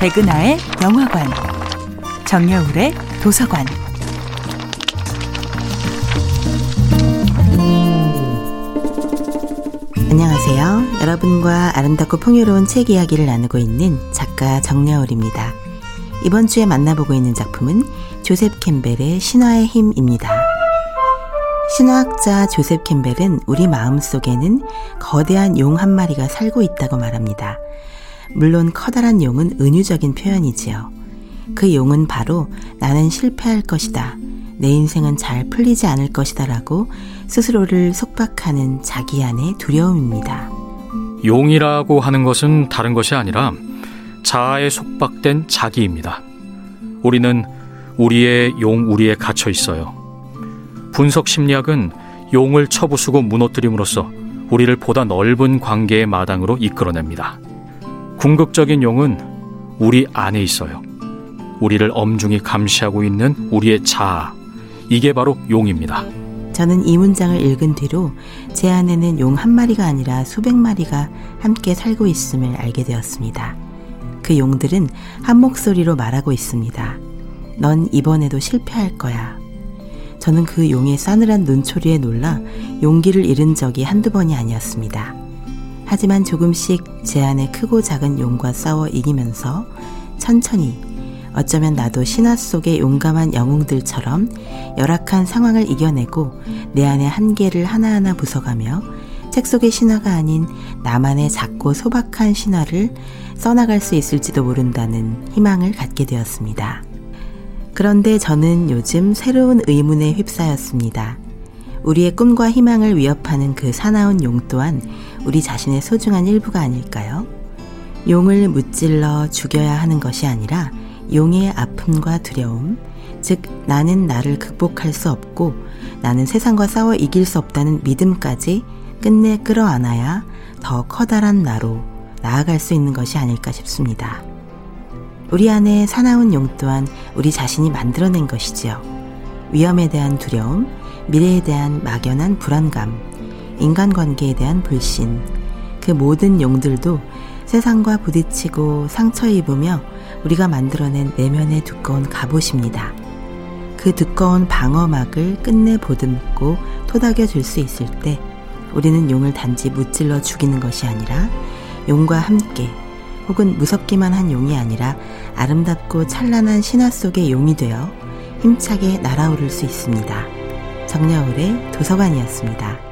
백은하의 영화관, 정여울의 도서관. 안녕하세요. 여러분과 아름답고 풍요로운 책 이야기를 나누고 있는 작가 정여울입니다. 이번 주에 만나보고 있는 작품은 조셉 캠벨의 신화의 힘입니다. 신화학자 조셉 캠벨은 우리 마음 속에는 거대한 용 한 마리가 살고 있다고 말합니다. 물론 커다란 용은 은유적인 표현이지요. 그 용은 바로 나는 실패할 것이다. 내 인생은 잘 풀리지 않을 것이다 라고 스스로를 속박하는 자기 안의 두려움입니다. 용이라고 하는 것은 다른 것이 아니라 자아에 속박된 자기입니다. 우리는 우리의 용 우리에 갇혀 있어요. 분석 심리학은 용을 쳐부수고 무너뜨림으로써 우리를 보다 넓은 관계의 마당으로 이끌어냅니다. 궁극적인 용은 우리 안에 있어요. 우리를 엄중히 감시하고 있는 우리의 자아. 이게 바로 용입니다. 저는 이 문장을 읽은 뒤로 제 안에는 용 한 마리가 아니라 수백 마리가 함께 살고 있음을 알게 되었습니다. 그 용들은 한 목소리로 말하고 있습니다. 넌 이번에도 실패할 거야. 저는 그 용의 싸늘한 눈초리에 놀라 용기를 잃은 적이 한두 번이 아니었습니다. 하지만 조금씩 제 안에 크고 작은 용과 싸워 이기면서 천천히 어쩌면 나도 신화 속의 용감한 영웅들처럼 열악한 상황을 이겨내고 내 안의 한계를 하나하나 부숴가며 책 속의 신화가 아닌 나만의 작고 소박한 신화를 써나갈 수 있을지도 모른다는 희망을 갖게 되었습니다. 그런데 저는 요즘 새로운 의문에 휩싸였습니다. 우리의 꿈과 희망을 위협하는 그 사나운 용 또한 우리 자신의 소중한 일부가 아닐까요? 용을 무찔러 죽여야 하는 것이 아니라 용의 아픔과 두려움, 즉 나는 나를 극복할 수 없고 나는 세상과 싸워 이길 수 없다는 믿음까지 끝내 끌어안아야 더 커다란 나로 나아갈 수 있는 것이 아닐까 싶습니다. 우리 안에 사나운 용 또한 우리 자신이 만들어낸 것이지요. 위험에 대한 두려움, 미래에 대한 막연한 불안감, 인간관계에 대한 불신, 그 모든 용들도 세상과 부딪히고 상처 입으며 우리가 만들어낸 내면의 두꺼운 갑옷입니다. 그 두꺼운 방어막을 끝내 보듬고 토닥여 줄 수 있을 때 우리는 용을 단지 무찔러 죽이는 것이 아니라 용과 함께 혹은 무섭기만 한 용이 아니라 아름답고 찬란한 신화 속의 용이 되어 힘차게 날아오를 수 있습니다. 정여울의 도서관이었습니다.